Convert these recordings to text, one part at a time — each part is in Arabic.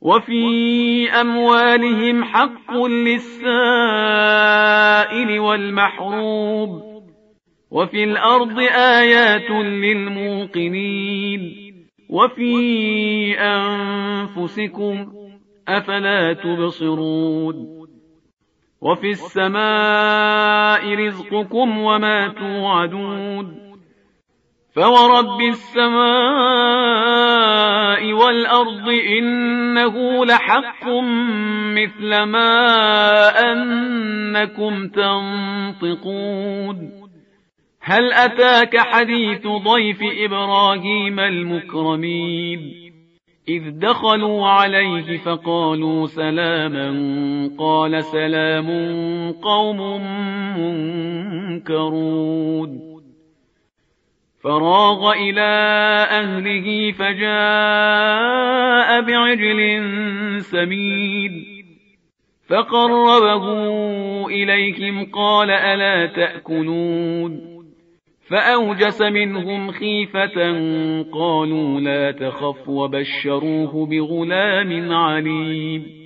وفي أموالهم حق للسائل والمحروب وفي الأرض آيات للموقنين وفي أنفسكم أفلا تبصرون وفي السماء رزقكم وما توعدون فورب السماء والأرض إنه لحق مثل ما أنكم تنطقون. هل أتاك حديث ضيف إبراهيم المكرمين؟ إذ دخلوا عليه فقالوا سلاما قال سلام قوم منكرون. فراغ إلى أهله فجاء بعجل سمين. فقربه إليهم قال ألا تأكلون. فأوجس منهم خيفة قالوا لا تخف وبشروه بغلام عليم.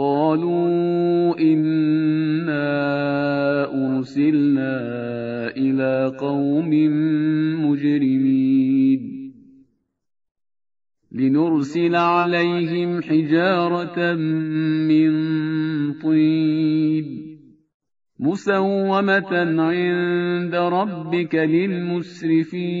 قالوا إنا أرسلنا إلى قوم مجرمين لنرسل عليهم حجارة من طين مسومة عند ربك للمسرفين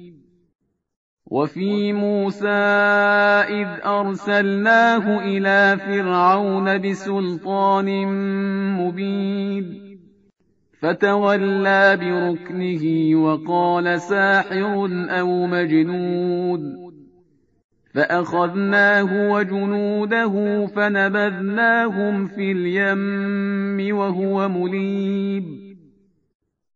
وفي موسى إذ أرسلناه إلى فرعون بسلطان مبين. فتولى بركنه وقال ساحر أو مجنود. فأخذناه وجنوده فنبذناهم في اليم وهو مليب.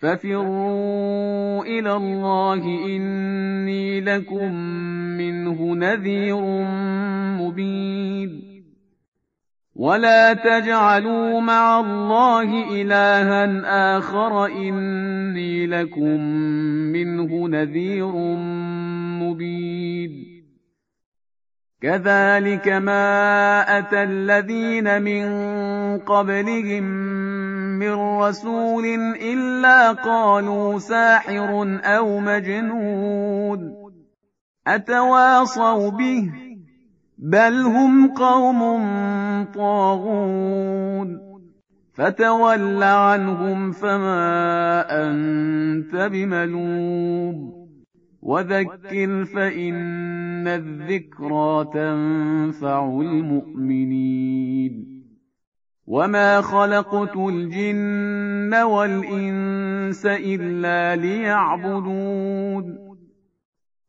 ففروا إلى الله اني لكم منه نذير مبين. ولا تجعلوا مع الله الها اخر اني لكم منه نذير مبين. كذلك ما اتى الذين من قبلهم من رسول إلا قالوا ساحر أو مجنون أتواصوا به بل هم قوم طاغون فتول عنهم فما أنت بملوم وذكر فإن الذكرى تنفع المؤمنين وما خلقت الجن والإنس إلا ليعبدون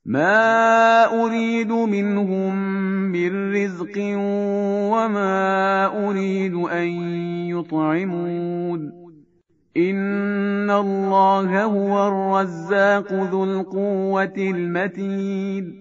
ما أريد منهم من رزق وما أريد أن يطعمون إن الله هو الرزاق ذو القوة المتين